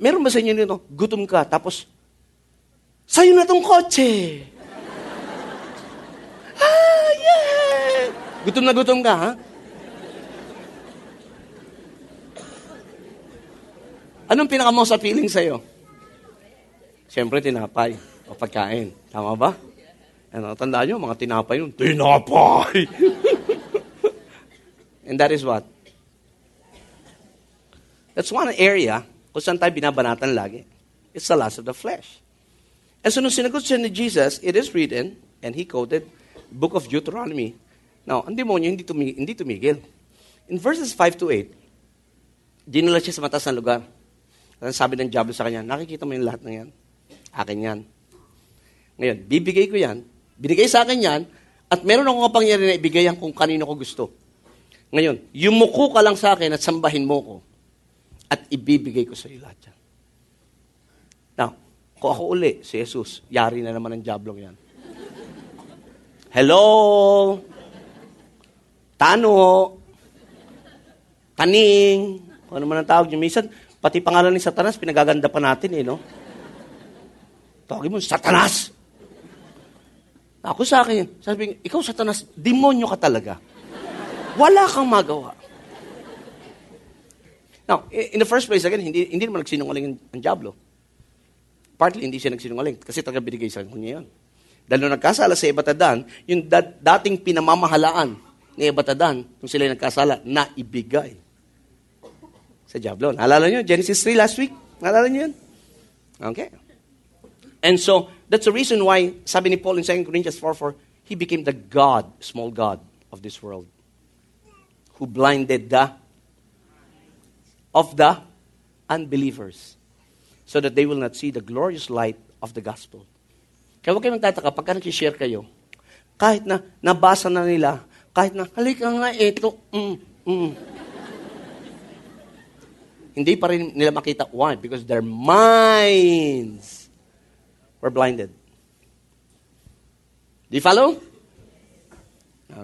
Meron ba sa inyo nito? Gutom ka, tapos, sa'yo na tong kotse. ah, yeah! Gutom na gutom ka, ha? Anong pinaka sa feeling sa'yo? Siyempre, tinapay o pagkain. Tama ba? Ano, tandaan nyo, mga tinapay yun. Tinapay! And that is what? That's one area kung saan tayo binabanatan lagi. It's the lust of the flesh. And so nung sinagot siya ni Jesus, it is written, and he quoted, book of Deuteronomy. Now, ang demonyo hindi, tumigil, hindi tumigil. In verses 5 to 8, dinala siya sa matas na lugar. Sabi ng Diablo sa kanya, nakikita mo yung lahat ng yan? Akin yan. Ngayon, bibigay ko yan, binigay sa akin yan, at meron akong kapangyarihan na ibigay yan kung kanino ko gusto. Ngayon, yumuko ka lang sa akin at sambahin mo ko, at ibibigay ko sa iyo lahat yan. Now, kung ako uli, si Jesus, yari na naman ang Diablong yan. Hello? Tano? Taning? Kung ano man ang tawag niyo. Minsan, Pati pangalan ni Satanas, pinagaganda pa natin eh, no? Tawagin mo, Satanas! Ako sa akin, sabi ikaw Satanas, demonyo ka talaga. Wala kang magawa. Now, in the first place, again, hindi, hindi naman nagsinungaling ang Diablo. Partly, hindi siya nagsinungaling kasi taga binigay sa kanya yun. Dahil nung nagkasala sa Ebatadan, yung dat- dating pinamamahalaan ni Ebatadan, kung sila nagkasala, na ibigay sa Diablo. Naalala nyo? Genesis 3 last week? Naalala nyo yun? Okay. And so, that's the reason why, sabi ni Paul in 2 Corinthians 4.4, he became the God, small God of this world. who blinded the of the unbelievers so that they will not see the glorious light of the gospel. Kaya huwag kayo magtataka, pagka nag-share kayo, kahit na nabasa na nila, kahit na, halika nga, ito, mm, mm. Hindi pa rin nila makita. Why? Because their minds were blinded. Do you follow?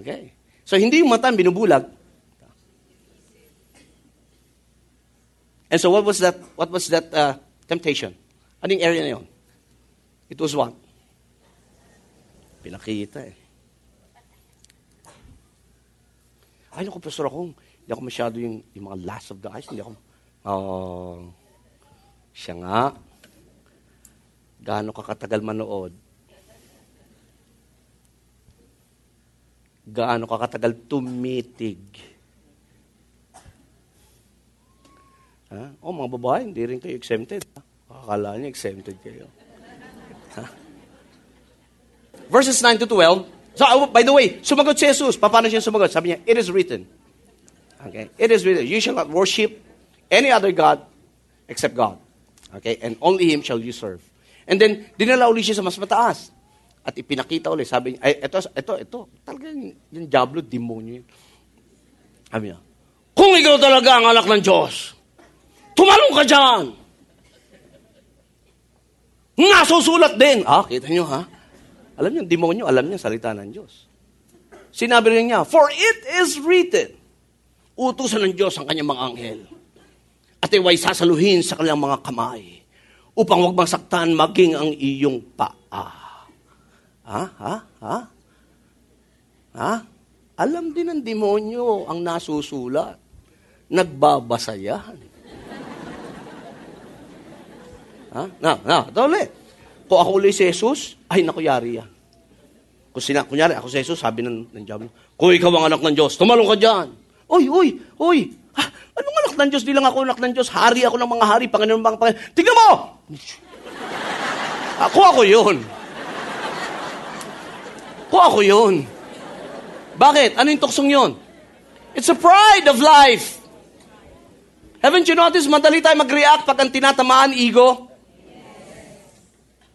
Okay. So, hindi yung mata binubulag. And so, what was that, what was that uh, temptation? Anong area na yun? It was what? Pinakita eh. Ay, naku, pastor ako, hindi ako masyado yung, yung mga last of the eyes. Hindi ako, oh, siya nga. Gaano ka katagal manood? Gaano ka katagal tumitig? Ha? Oh, mga babae, hindi rin kayo exempted. Akala niya exempted kayo. Ha? Verses 9 to 12. So, uh, by the way, sumagot si Jesus. Paano siya sumagot? Sabi niya, it is written. Okay? It is written, you shall not worship any other God except God. Okay? And only Him shall you serve. And then, dinala uli siya sa mas mataas. At ipinakita uli. Sabi niya, ay, ito, ito, ito. Talaga yung, yung Diablo, demonyo yun. Sabi niya, kung ikaw talaga ang anak ng Diyos, tumalong ka dyan. Nasusulat din. Ah, kita niyo ha? Alam niyo, demonyo, alam niya salita ng Diyos. Sinabi rin niya, For it is written, utusan ng Diyos ang kanyang mga anghel, at iway sasaluhin sa kanilang mga kamay, upang huwag masaktan maging ang iyong paa. Ha? Ha? Ha? Ha? Alam din ng demonyo ang nasusulat. Nagbabasa yan. Ha? Na, na, ulit. Kung ako ulit si Jesus, ay naku, yari yan. Kung sina, kunyari, ako si Jesus, sabi ng, ng Diablo, kung ikaw ang anak ng Diyos, tumalong ka dyan. Uy, uy, uy, anong anak ng Diyos? Di lang ako anak ng Diyos. Hari ako ng mga hari, Panginoon mga Panginoon. Tingnan mo! Ako ako yun. Ako ako yun. Bakit? Ano yung tuksong yun? It's a pride of life. Haven't you noticed, madali tayo mag-react pag ang tinatamaan ego?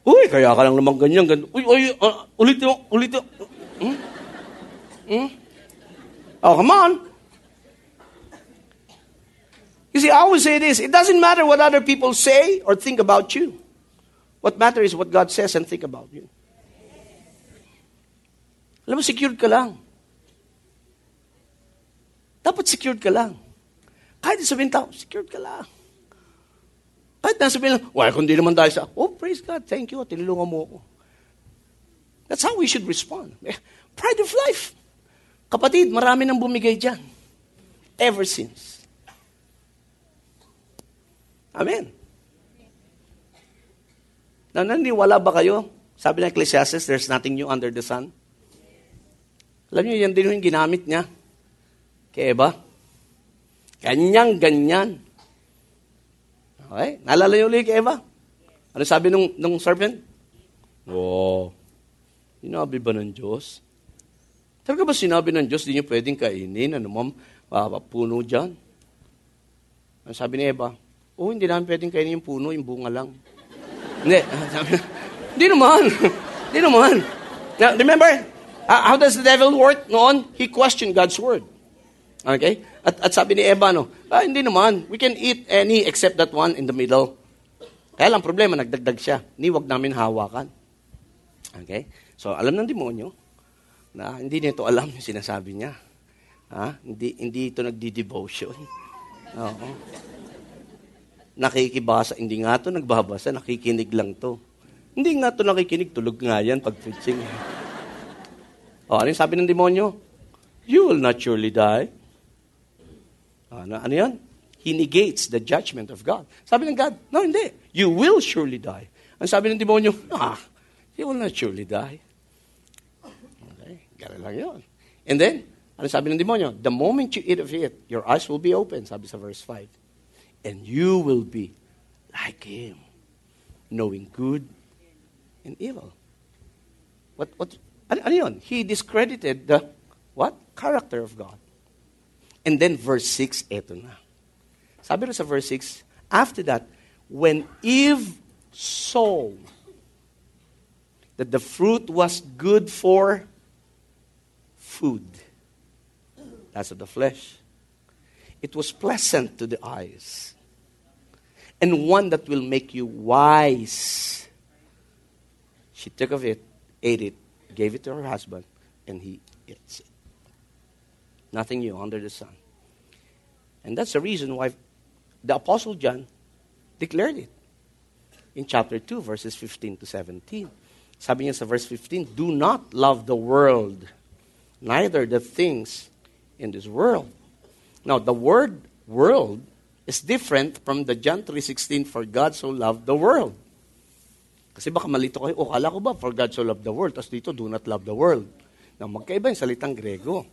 Uy, kaya ka lang naman ganyan. ganyan. Uy, uy, uh, ulit mo, ulit mo. Hmm? Hmm? Oh, come on. You see, I always say this. It doesn't matter what other people say or think about you. What matters is what God says and think about you. Alam mo, secured ka lang. Dapat secured ka lang. Kahit sabihin tao, secured ka lang. Kahit nasa sabihin lang, well, kung di naman dahil sa, oh, praise God, thank you, tinulungan mo ako. That's how we should respond. Eh, Pride of life. Kapatid, marami nang bumigay dyan. Ever since. Amen. Nananiwala ba kayo? Sabi ng Ecclesiastes, there's nothing new under the sun. Alam niyo, yan din yung ginamit niya. Kaya ba? Ganyang, ganyan. Okay? Naalala niyo ulit kay Eva? Ano sabi nung, nung serpent? Oh, sinabi ba ng Diyos? Talaga ba sinabi ng Diyos, di niyo pwedeng kainin, ano ma'am, uh, puno dyan? Ano sabi ni Eva? Oh, hindi namin pwedeng kainin yung puno, yung bunga lang. hindi. Sabi, hindi naman. Hindi naman. Now, remember, uh, how does the devil work noon? He questioned God's word. Okay? At, at sabi ni Eva, no, ah, hindi naman. We can eat any except that one in the middle. Kaya lang problema, nagdagdag siya. Ni wag namin hawakan. Okay? So, alam ng demonyo na hindi nito alam yung sinasabi niya. Ha? Hindi, hindi ito nagdi-devotion. Oo. Nakikibasa. Hindi nga ito nagbabasa, nakikinig lang to. Hindi nga ito nakikinig, tulog nga yan pag preaching. O, ano yung sabi ng demonyo? You will not surely die. Ano, ano yan? He negates the judgment of God. Sabi ng God, no, hindi. You will surely die. Ang sabi ng demonyo, ah, you will not surely die. Okay, gano'n lang yun. And then, ano sabi ng demonyo? The moment you eat of it, your eyes will be open, sabi sa verse 5. And you will be like Him, knowing good and evil. What, what, ano? He discredited the, what? Character of God. And then verse 6, eto na. Sabi sa verse 6, after that, when Eve saw that the fruit was good for food, that's of the flesh, it was pleasant to the eyes, and one that will make you wise. She took of it, ate it, gave it to her husband, and he eats it. Nothing new under the sun. And that's the reason why the Apostle John declared it in chapter 2, verses 15 to 17. Sabi niya sa verse 15, Do not love the world, neither the things in this world. Now, the word world is different from the John 3.16, For God so loved the world. Kasi baka malito kayo, oh, kala ko ba, for God so loved the world, tapos dito, do not love the world. Now, magkaiba yung salitang Grego.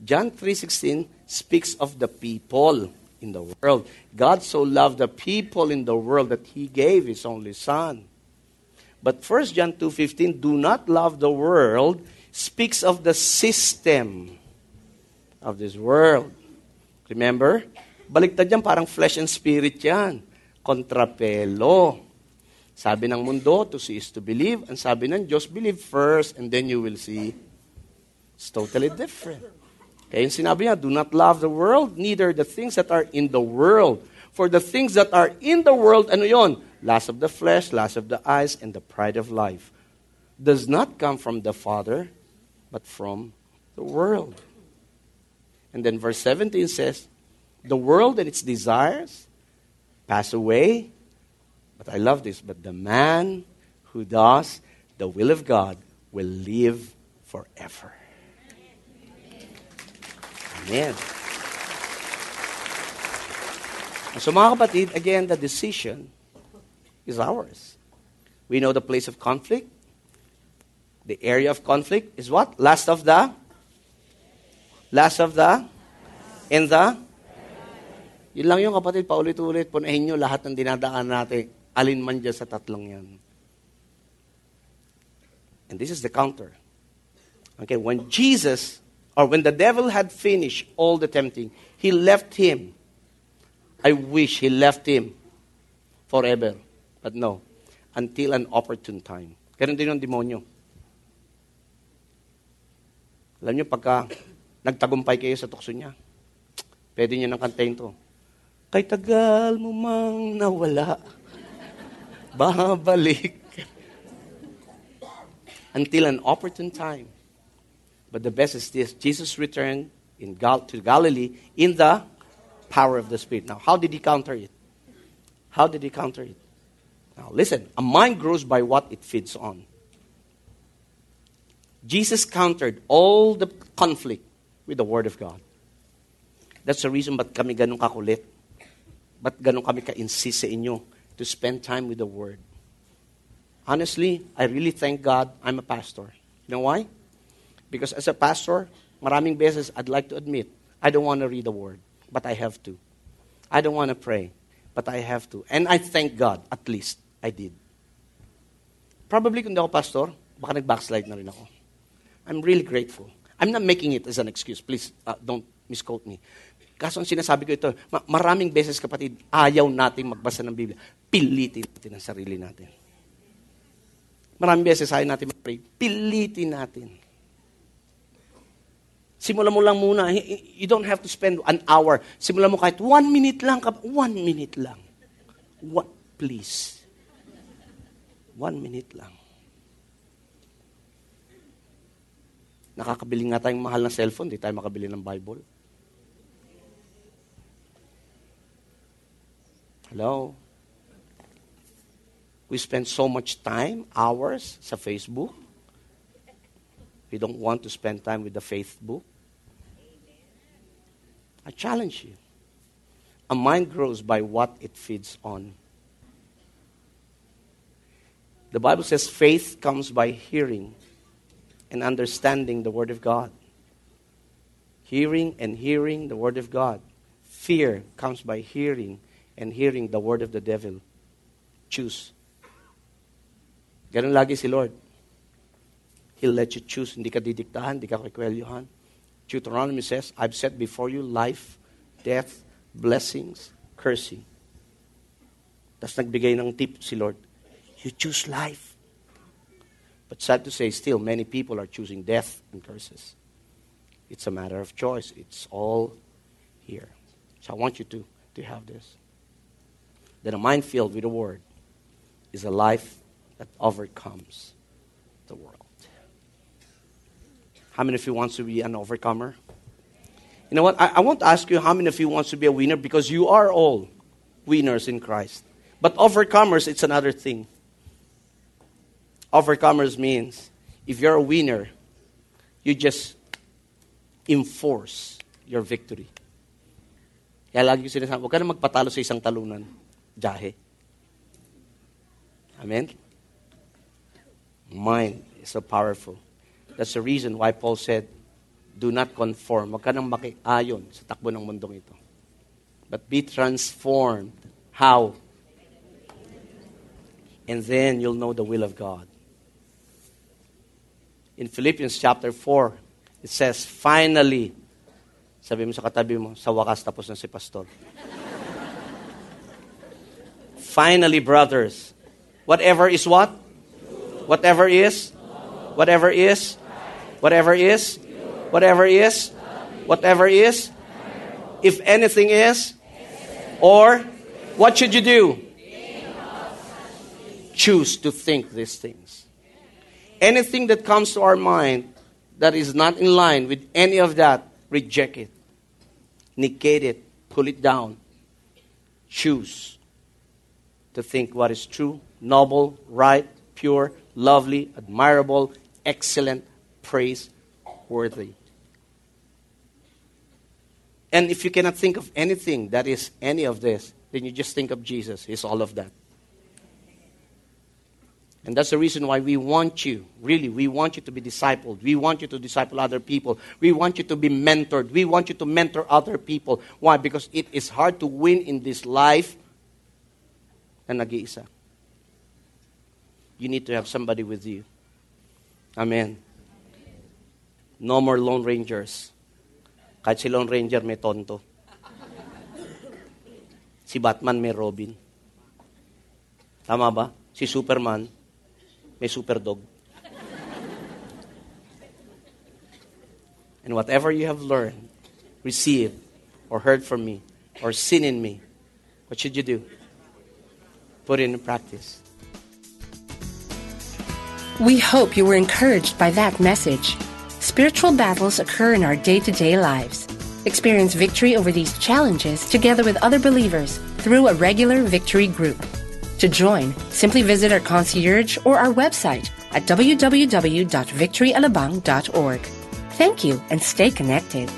John 3.16 speaks of the people in the world. God so loved the people in the world that He gave His only Son. But 1 John 2.15, do not love the world, speaks of the system of this world. Remember? Baliktad yan, parang flesh and spirit yan. Kontrapelo. Sabi ng mundo, to see is to believe. Ang sabi ng Diyos, believe first and then you will see. It's totally different. Kaya yung sinabi niya, do not love the world, neither the things that are in the world. For the things that are in the world, ano yon? Lust of the flesh, lust of the eyes, and the pride of life. Does not come from the Father, but from the world. And then verse 17 says, The world and its desires pass away, but I love this, but the man who does the will of God will live forever. Amen. So mga kapatid, again, the decision is ours. We know the place of conflict. The area of conflict is what? Last of the? Last of the? In the? Yun lang yung kapatid, paulit-ulit, punahin nyo lahat ng dinadaan natin. Alin man dyan sa tatlong yan. And this is the counter. Okay, when Jesus, or when the devil had finished all the tempting, he left him. I wish he left him forever. But no, until an opportune time. Ganun din yung demonyo. Alam niyo, pagka nagtagumpay kayo sa tukso niya, pwede niya nang kantayin to. Kay tagal mo mang nawala, babalik. Until an opportune time. But the best is this Jesus returned in Gal- to Galilee in the power of the Spirit. Now, how did he counter it? How did he counter it? Now, listen a mind grows by what it feeds on. Jesus countered all the conflict with the Word of God. That's the reason ba't kami ganun kakulit. Ba't ganun kami ka-insist sa inyo to spend time with the Word. Honestly, I really thank God I'm a pastor. You know why? Because as a pastor, maraming beses I'd like to admit, I don't want to read the Word, but I have to. I don't want to pray, but I have to. And I thank God, at least, I did. Probably kung di ako pastor, baka nag-backslide na rin ako. I'm really grateful. I'm not making it as an excuse. Please, uh, don't misquote me. Kaso ang sinasabi ko ito, ma- maraming beses kapatid, ayaw nating magbasa ng Biblia. Pilitin natin ang sarili natin. Maraming beses ayaw natin mag-pray. Pilitin natin. Simulan mo lang muna. You don't have to spend an hour. Simulan mo kahit one minute lang. One minute lang. What, please. One minute lang. Nakakabili nga tayong mahal na cellphone, di tayo makabili ng Bible. Hello? We spend so much time, hours, sa Facebook. We don't want to spend time with the Facebook. I challenge you. A mind grows by what it feeds on. The Bible says faith comes by hearing and understanding the Word of God. Hearing and hearing the Word of God. Fear comes by hearing and hearing the Word of the devil. Choose. Ganun lagi si Lord. He'll let you choose. Hindi ka didiktahan, hindi ka kikwelyuhan. Deuteronomy says, I've set before you life, death, blessings, cursing. Tapos nagbigay ng tip si Lord. You choose life. But sad to say, still, many people are choosing death and curses. It's a matter of choice. It's all here. So I want you to, to have this. That a mind filled with the Word is a life that overcomes the world. How many of you wants to be an overcomer? You know what? I, I want to ask you how many of you wants to be a winner because you are all winners in Christ. But overcomers, it's another thing. Overcomers means if you're a winner, you just enforce your victory. Kaya lagi ko sinasabi, huwag ka na magpatalo sa isang talunan. Jahe. Amen? Mind is so powerful. That's the reason why Paul said, do not conform. Huwag ka nang makiayon sa takbo ng mundong ito. But be transformed. How? And then you'll know the will of God. In Philippians chapter 4, it says, finally, sabi mo sa katabi mo, sa wakas tapos na si pastor. Finally, brothers, whatever is what? Whatever is? Whatever is? Whatever is? Whatever is? Whatever is? If anything is? Or what should you do? Choose to think these things. Anything that comes to our mind that is not in line with any of that, reject it, negate it, pull it down. Choose to think what is true, noble, right, pure, lovely, admirable, excellent, praiseworthy. And if you cannot think of anything that is any of this, then you just think of Jesus. He's all of that. And that's the reason why we want you, really, we want you to be discipled. We want you to disciple other people. We want you to be mentored. We want you to mentor other people. Why? Because it is hard to win in this life na nag-iisa. You need to have somebody with you. Amen. No more Lone Rangers. Kahit si Lone Ranger may tonto. Si Batman may Robin. Tama ba? Si Superman may super dog. And whatever you have learned, received, or heard from me, or seen in me, what should you do? Put in practice. We hope you were encouraged by that message. Spiritual battles occur in our day to day lives. Experience victory over these challenges together with other believers through a regular victory group. To join, simply visit our concierge or our website at www.victoryalabang.org. Thank you and stay connected.